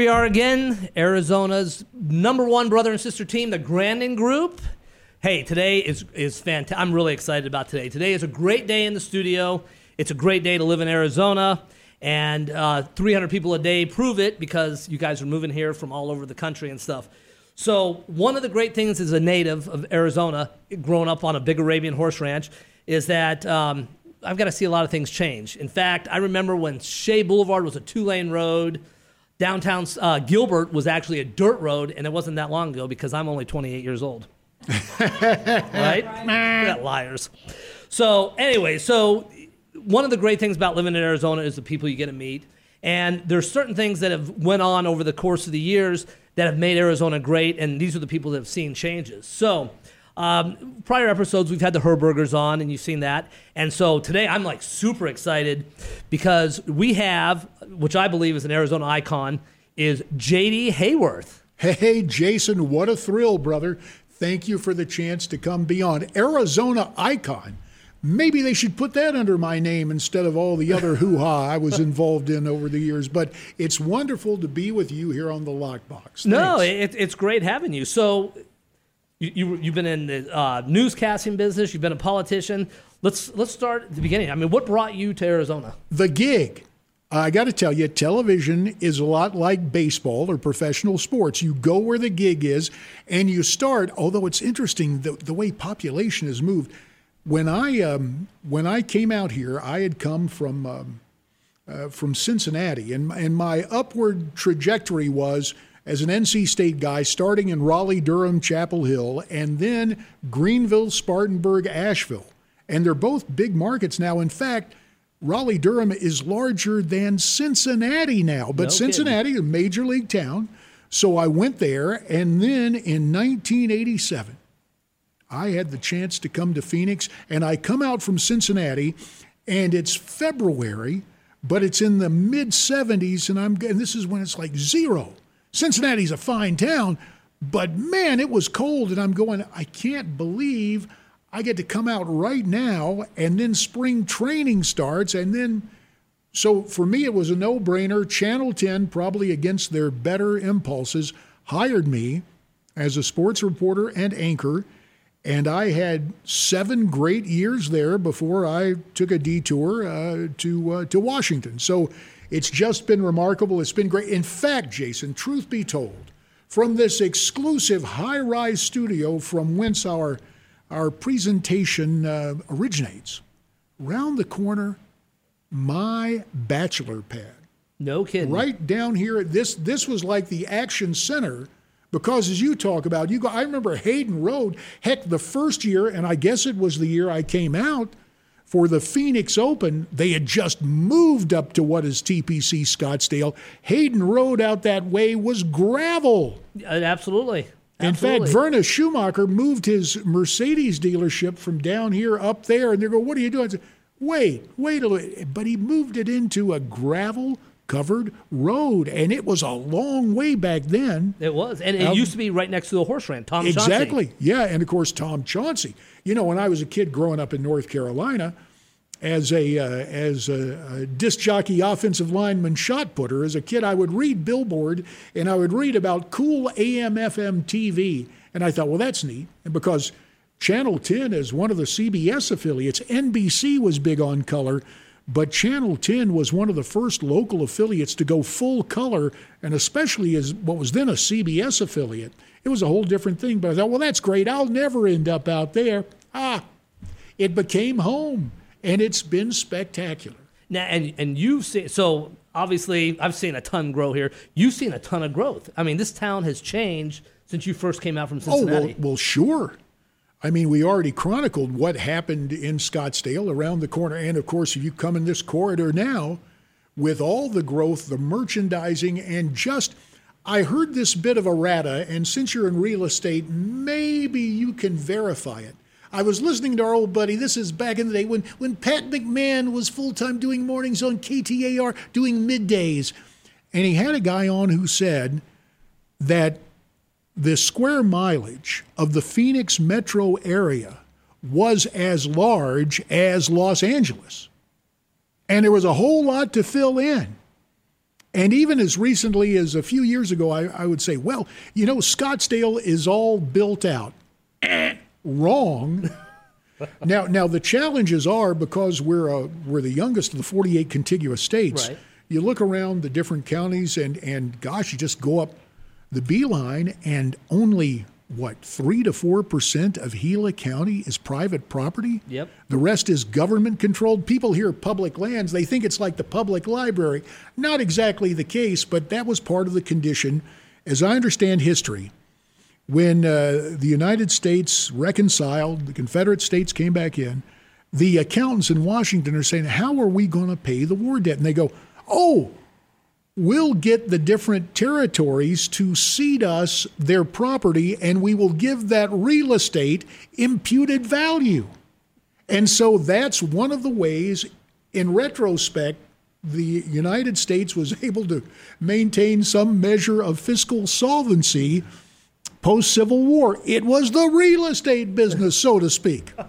We are again. Arizona's number one brother and sister team, the Grandin Group. Hey, today is is fantastic. I'm really excited about today. Today is a great day in the studio. It's a great day to live in Arizona, and uh, 300 people a day prove it because you guys are moving here from all over the country and stuff. So one of the great things as a native of Arizona, growing up on a big Arabian horse ranch, is that um, I've got to see a lot of things change. In fact, I remember when Shea Boulevard was a two lane road downtown uh, Gilbert was actually a dirt road, and it wasn't that long ago because I'm only 28 years old. right? yeah, liars. So anyway, so one of the great things about living in Arizona is the people you get to meet, and there's certain things that have went on over the course of the years that have made Arizona great, and these are the people that have seen changes. So. Um, prior episodes, we've had the Herbergers on, and you've seen that. And so today, I'm like super excited because we have, which I believe is an Arizona icon, is JD Hayworth. Hey, Jason, what a thrill, brother. Thank you for the chance to come be on Arizona icon. Maybe they should put that under my name instead of all the other hoo ha I was involved in over the years. But it's wonderful to be with you here on the Lockbox. Thanks. No, it, it's great having you. So, you, you you've been in the uh, newscasting business. You've been a politician. Let's let's start at the beginning. I mean, what brought you to Arizona? The gig. I got to tell you, television is a lot like baseball or professional sports. You go where the gig is and you start, although it's interesting the, the way population has moved. When I, um, when I came out here, I had come from, um, uh, from Cincinnati, and, and my upward trajectory was as an NC State guy, starting in Raleigh, Durham, Chapel Hill, and then Greenville, Spartanburg, Asheville. And they're both big markets now. In fact, Raleigh Durham is larger than Cincinnati now, but No Cincinnati, a major league town. So I went there, and then in 1987, I had the chance to come to Phoenix, and I come out from Cincinnati, and it's February, but it's in the mid 70s, and I'm and this is when it's like zero. Cincinnati's a fine town, but man, it was cold, and I'm going. I can't believe I get to come out right now, and then spring training starts, and then. So for me, it was a no brainer. Channel 10, probably against their better impulses, hired me as a sports reporter and anchor. And I had seven great years there before I took a detour uh, to uh, to Washington. So it's just been remarkable. It's been great. In fact, Jason, truth be told, from this exclusive high-rise studio from whence our our presentation uh, originates, round the corner, my bachelor pad No kidding. right down here. This this was like the action center because as you talk about, you go. I remember Hayden Road. Heck, the first year, and I guess it was the year I came out for the Phoenix Open. They had just moved up to what is TPC Scottsdale. Hayden Road out that way was gravel. Uh, absolutely. In fact. Verna Schumacher moved his Mercedes dealership from down here up there, and they go, "What are you doing?" I said, "Wait, wait a little." But he moved it into a gravel covered road, and it was a long way back then. It was, and it Um, used to be right next to the horse ranch. Tom Chauncey. Exactly. Yeah, and of course Tom Chauncey. You know, when I was a kid growing up in North Carolina, as a uh, as a, a disc jockey, offensive lineman, shot putter, as a kid, I would read Billboard and I would read about cool AM/FM TV, and I thought, well, that's neat, and because Channel 10 is one of the CBS affiliates. NBC was big on color, but Channel 10 was one of the first local affiliates to go full color, and especially as what was then a CBS affiliate. It was a whole different thing, but I thought, well, that's great. I'll never end up out there. Ah, it became home, and it's been spectacular. Now, and and you've seen so obviously I've seen a ton grow here. You've seen a ton of growth. I mean, this town has changed since you first came out from Oh, Cincinnati. well, well, sure. I mean, we already chronicled what happened in Scottsdale around the corner. And of course, if you come in this corridor now, with all the growth, the merchandising, and just, I heard this bit of errata, and since you're in real estate, maybe you can verify it. I was listening to our old buddy. This is back in the day when, when Pat McMahon was full time doing mornings on KTAR, doing middays. And he had a guy on who said that the square mileage of the Phoenix metro area was as large as Los Angeles. And there was a whole lot to fill in. And even as recently as a few years ago, I, I would say, well, you know, Scottsdale is all built out. Wrong. now, now the challenges are because we're a, we're the youngest of the 48 contiguous states. Right. You look around the different counties, and and gosh, you just go up the beeline, and only what three to four percent of Gila County is private property. Yep. The rest is government controlled. People hear public lands, they think it's like the public library. Not exactly the case, but that was part of the condition, as I understand history. When uh, the United States reconciled, the Confederate States came back in, the accountants in Washington are saying, How are we going to pay the war debt? And they go, Oh, we'll get the different territories to cede us their property and we will give that real estate imputed value. And so that's one of the ways, in retrospect, the United States was able to maintain some measure of fiscal solvency post Civil War. It was the real estate business, so to speak.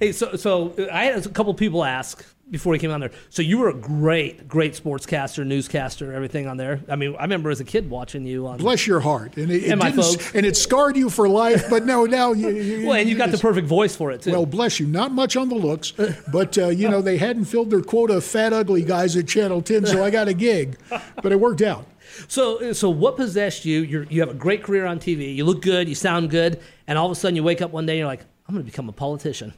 Hey, so so I had a couple people ask before he came on there. So you were a great, great sportscaster, newscaster, everything on there. I mean, I remember as a kid watching you on. Bless your heart, and it, And my folks. and it scarred you for life. But no, now you, you Well, and you got the perfect voice for it too. Well, bless you. Not much on the looks, but uh, you know they hadn't filled their quota of fat, ugly guys at Channel 10, so I got a gig. But it worked out. So, so what possessed you? You're, you have a great career on TV. You look good. You sound good. And all of a sudden, you wake up one day and you're like, I'm going to become a politician.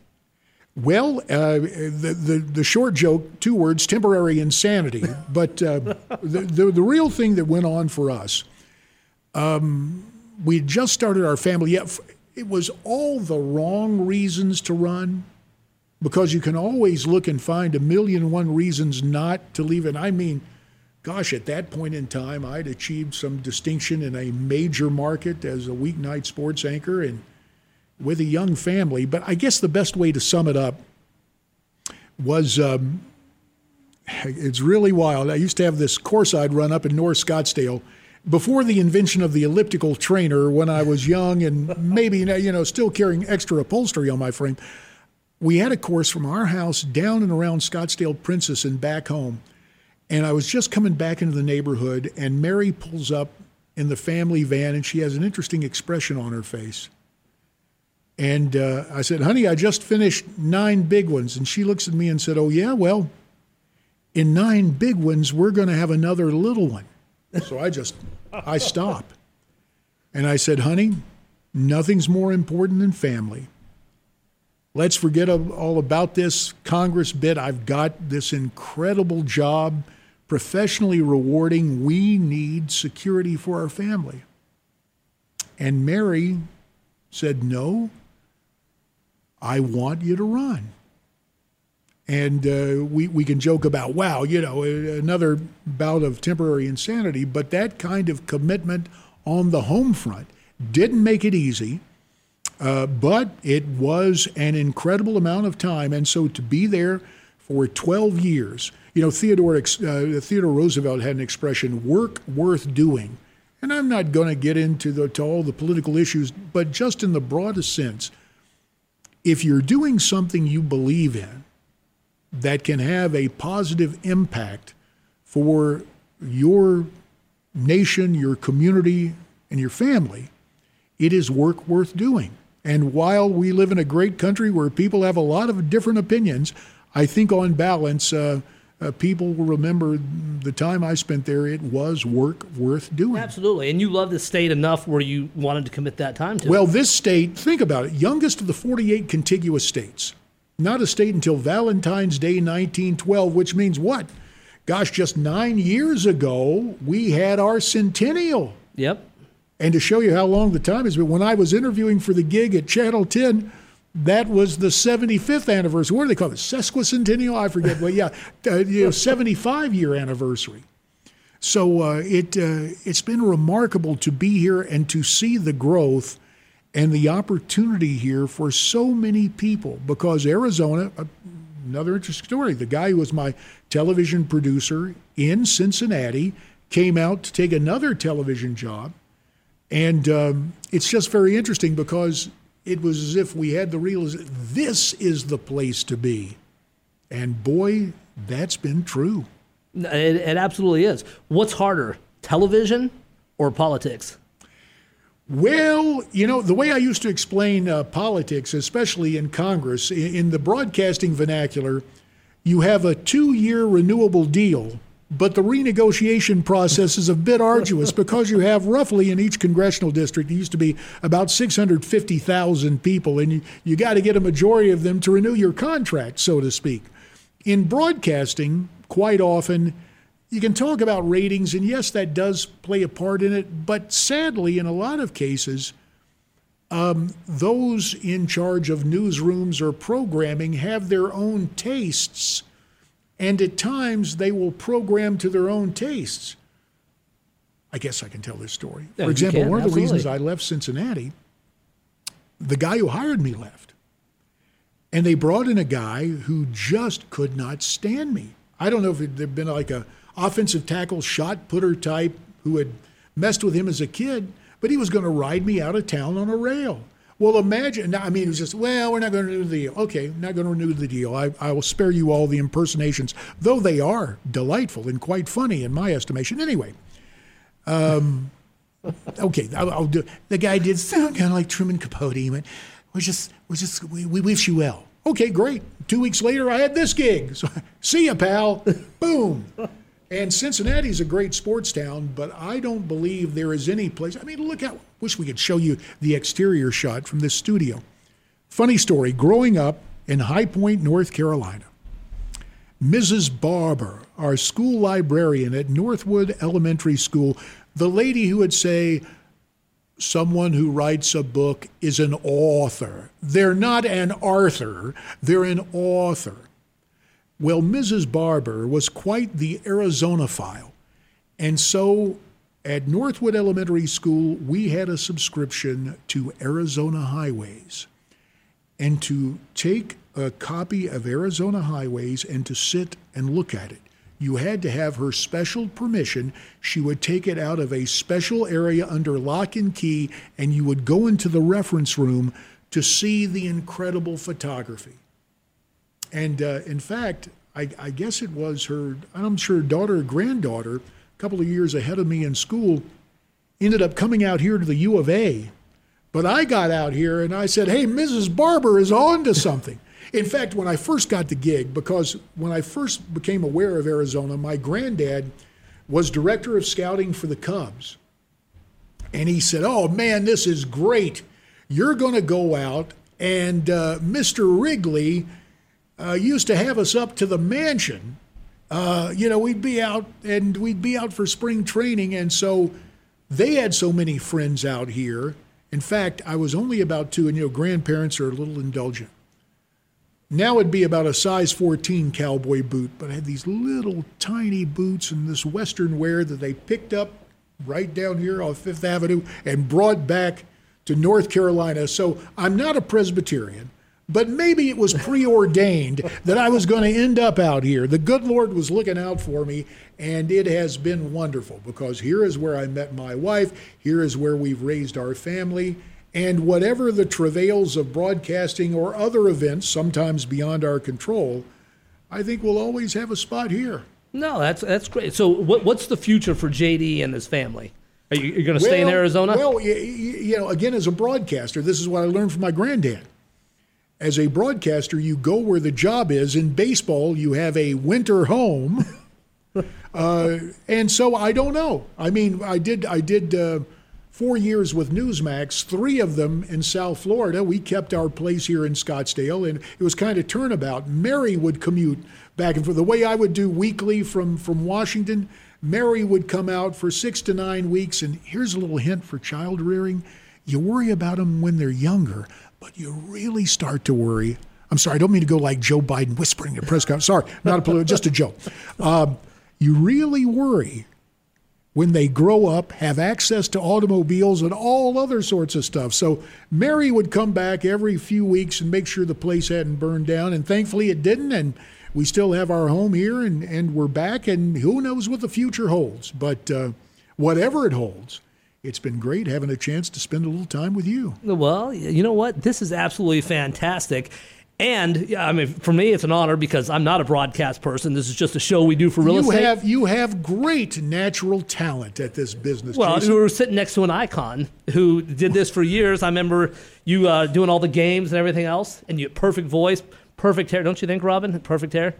Well, uh, the, the the short joke, two words: temporary insanity. But uh, the, the the real thing that went on for us, um, we had just started our family. Yeah, it was all the wrong reasons to run, because you can always look and find a million and one reasons not to leave. And I mean, gosh, at that point in time, I'd achieved some distinction in a major market as a weeknight sports anchor and with a young family. But I guess the best way to sum it up was um, it's really wild. I used to have this course I'd run up in North Scottsdale before the invention of the elliptical trainer when I was young and maybe you know still carrying extra upholstery on my frame. We had a course from our house down and around Scottsdale Princess and back home. And I was just coming back into the neighborhood, and Mary pulls up in the family van, and she has an interesting expression on her face. And uh, I said, honey, I just finished nine big ones. And she looks at me and said, oh, yeah, well, in nine big ones, we're going to have another little one. So I just, I stop. And I said, honey, nothing's more important than family. Let's forget all about this Congress bit. I've got this incredible job, professionally rewarding. We need security for our family. And Mary said, No, I want you to run. And uh, we, we can joke about, wow, you know, another bout of temporary insanity, but that kind of commitment on the home front didn't make it easy. Uh, but it was an incredible amount of time, and so to be there for 12 years, you know, Theodore uh, Theodore Roosevelt had an expression: "Work worth doing." And I'm not going to get into the, to all the political issues, but just in the broadest sense, if you're doing something you believe in that can have a positive impact for your nation, your community, and your family, it is work worth doing. And while we live in a great country where people have a lot of different opinions, I think on balance, uh, uh, people will remember the time I spent there. It was work worth doing. Absolutely. And you love the state enough where you wanted to commit that time to it. Well, this state, think about it, youngest of the 48 contiguous states. Not a state until Valentine's Day 1912, which means what? Gosh, just nine years ago, we had our centennial. Yep. And to show you how long the time has been, when I was interviewing for the gig at Channel 10, that was the 75th anniversary. What do they call it? Sesquicentennial? I forget. well, yeah, uh, you know, 75 year anniversary. So uh, it uh, it's been remarkable to be here and to see the growth and the opportunity here for so many people. Because Arizona, uh, another interesting story. The guy who was my television producer in Cincinnati came out to take another television job. And um, it's just very interesting because it was as if we had the realization this is the place to be. And boy, that's been true. It, it absolutely is. What's harder, television or politics? Well, you know, the way I used to explain uh, politics, especially in Congress, in, in the broadcasting vernacular, you have a two year renewable deal, but the renegotiation process is a bit arduous because you have roughly in each congressional district, it used to be about 650,000 people, and you, you got to get a majority of them to renew your contract, so to speak. In broadcasting, quite often, you can talk about ratings, and yes, that does play a part in it, but sadly, in a lot of cases, um, those in charge of newsrooms or programming have their own tastes, and at times they will program to their own tastes. I guess I can tell this story. For example, one of the reasons I left Cincinnati, the guy who hired me left. And they brought in a guy who just could not stand me. I don't know if there'd been like a offensive tackle shot putter type who had messed with him as a kid, but he was going to ride me out of town on a rail. Well, imagine. I mean, it was just, well, we're not going to renew the deal. Okay, not going to renew the deal. I, I will spare you all the impersonations, though they are delightful and quite funny in my estimation. Anyway, um, okay, I'll, I'll do. The guy did sound kind of like Truman Capote. He went, "We're just, we're just, we, we wish you well." Okay, great. Two weeks later, I had this gig. So, see ya, pal. Boom. And Cincinnati is a great sports town, but I don't believe there is any place. I mean, look out. Wish we could show you the exterior shot from this studio. Funny story. Growing up in High Point, North Carolina, Mrs. Barber, our school librarian at Northwood Elementary School, the lady who would say, Someone who writes a book is an author. They're not an Arthur, they're an author. Well, Mrs. Barber was quite the Arizonaphile. And so at Northwood Elementary School, we had a subscription to Arizona Highways and to take a copy of Arizona Highways and to sit and look at it. You had to have her special permission. She would take it out of a special area under lock and key, and you would go into the reference room to see the incredible photography. And uh, in fact, I, I guess it was her, I'm sure, daughter or granddaughter, a couple of years ahead of me in school, ended up coming out here to the U of A. But I got out here and I said, hey, Mrs. Barber is on to something. In fact, when I first got the gig, because when I first became aware of Arizona, my granddad was director of scouting for the Cubs. And he said, Oh man, this is great. You're going to go out, and uh, Mr. Wrigley uh, used to have us up to the mansion. Uh, you know, we'd be out and we'd be out for spring training. And so they had so many friends out here. In fact, I was only about two, and you know, grandparents are a little indulgent. Now it'd be about a size 14 cowboy boot, but I had these little tiny boots and this Western wear that they picked up right down here on Fifth Avenue and brought back to North Carolina. So I'm not a Presbyterian, but maybe it was preordained that I was going to end up out here. The good Lord was looking out for me, and it has been wonderful because here is where I met my wife, here is where we've raised our family. And whatever the travails of broadcasting or other events, sometimes beyond our control, I think we'll always have a spot here. No, that's that's great. So, what, what's the future for JD and his family? Are you going to stay in Arizona? Well, you know, again, as a broadcaster, this is what I learned from my granddad. As a broadcaster, you go where the job is. In baseball, you have a winter home, uh, and so I don't know. I mean, I did I did uh, four years with Newsmax, three of them in South Florida. We kept our place here in Scottsdale, and it was kind of turnabout. Mary would commute back and forth. The way I would do weekly from from Washington, Mary would come out for six to nine weeks. And here's a little hint for child rearing: you worry about them when they're younger, but you really start to worry. I'm sorry, I don't mean to go like Joe Biden whispering at press conference. Sorry, not a political, just a joke. Um, you really worry when they grow up, have access to automobiles and all other sorts of stuff. So Mary would come back every few weeks and make sure the place hadn't burned down. And thankfully it didn't. And we still have our home here and, and we're back. And who knows what the future holds. But uh, whatever it holds, it's been great having a chance to spend a little time with you. Well, you know what? This is absolutely fantastic. And yeah, I mean, for me, it's an honor because I'm not a broadcast person. This is just a show we do for real You estate. have you have great natural talent at this business. well, Jason. we were sitting next to an icon who did this for years. I remember you uh, doing all the games and everything else, and you perfect voice, perfect hair. Don't you think, Robin? Perfect hair.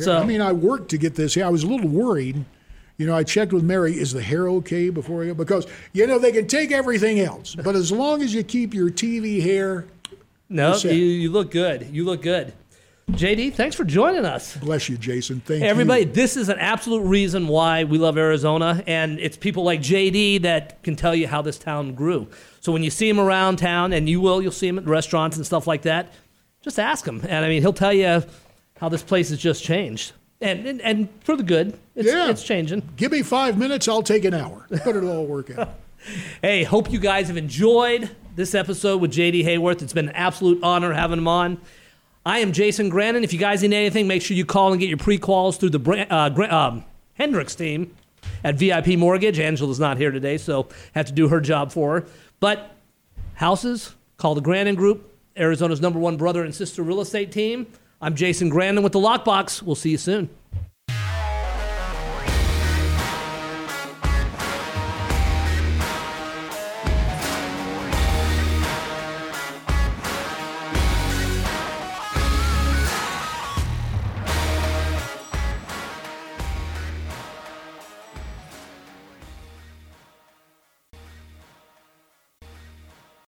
So I mean, I worked to get this. Yeah, I was a little worried. You know, I checked with Mary. Is the hair okay before I go? Because you know they can take everything else, but as long as you keep your TV hair, no, you, you look good. You look good. JD, thanks for joining us. bless you, Jason. Thank you. Everybody, you. this is an absolute reason why we love Arizona, and it's people like JD that can tell you how this town grew. So when you see him around town, and you will, you'll see him at restaurants and stuff like that, just ask him. And I mean, he'll tell you how this place has just changed. And, and, and for the good, it's, Yeah. it's changing. Give me five minutes, I'll take an hour. But it'll all work out. Hey, hope you guys have enjoyed this episode with JD Hayworth. It's been an absolute honor having him on. I am Jason Grannon. If you guys need anything, make sure you call and get your pre-calls through the uh, um, Hendricks team at VIP Mortgage. Angela's not here today, so have to do her job for her. But houses, call the Grannon Group, Arizona's number one brother and sister real estate team. I'm Jason Grannon with the Lockbox. We'll see you soon.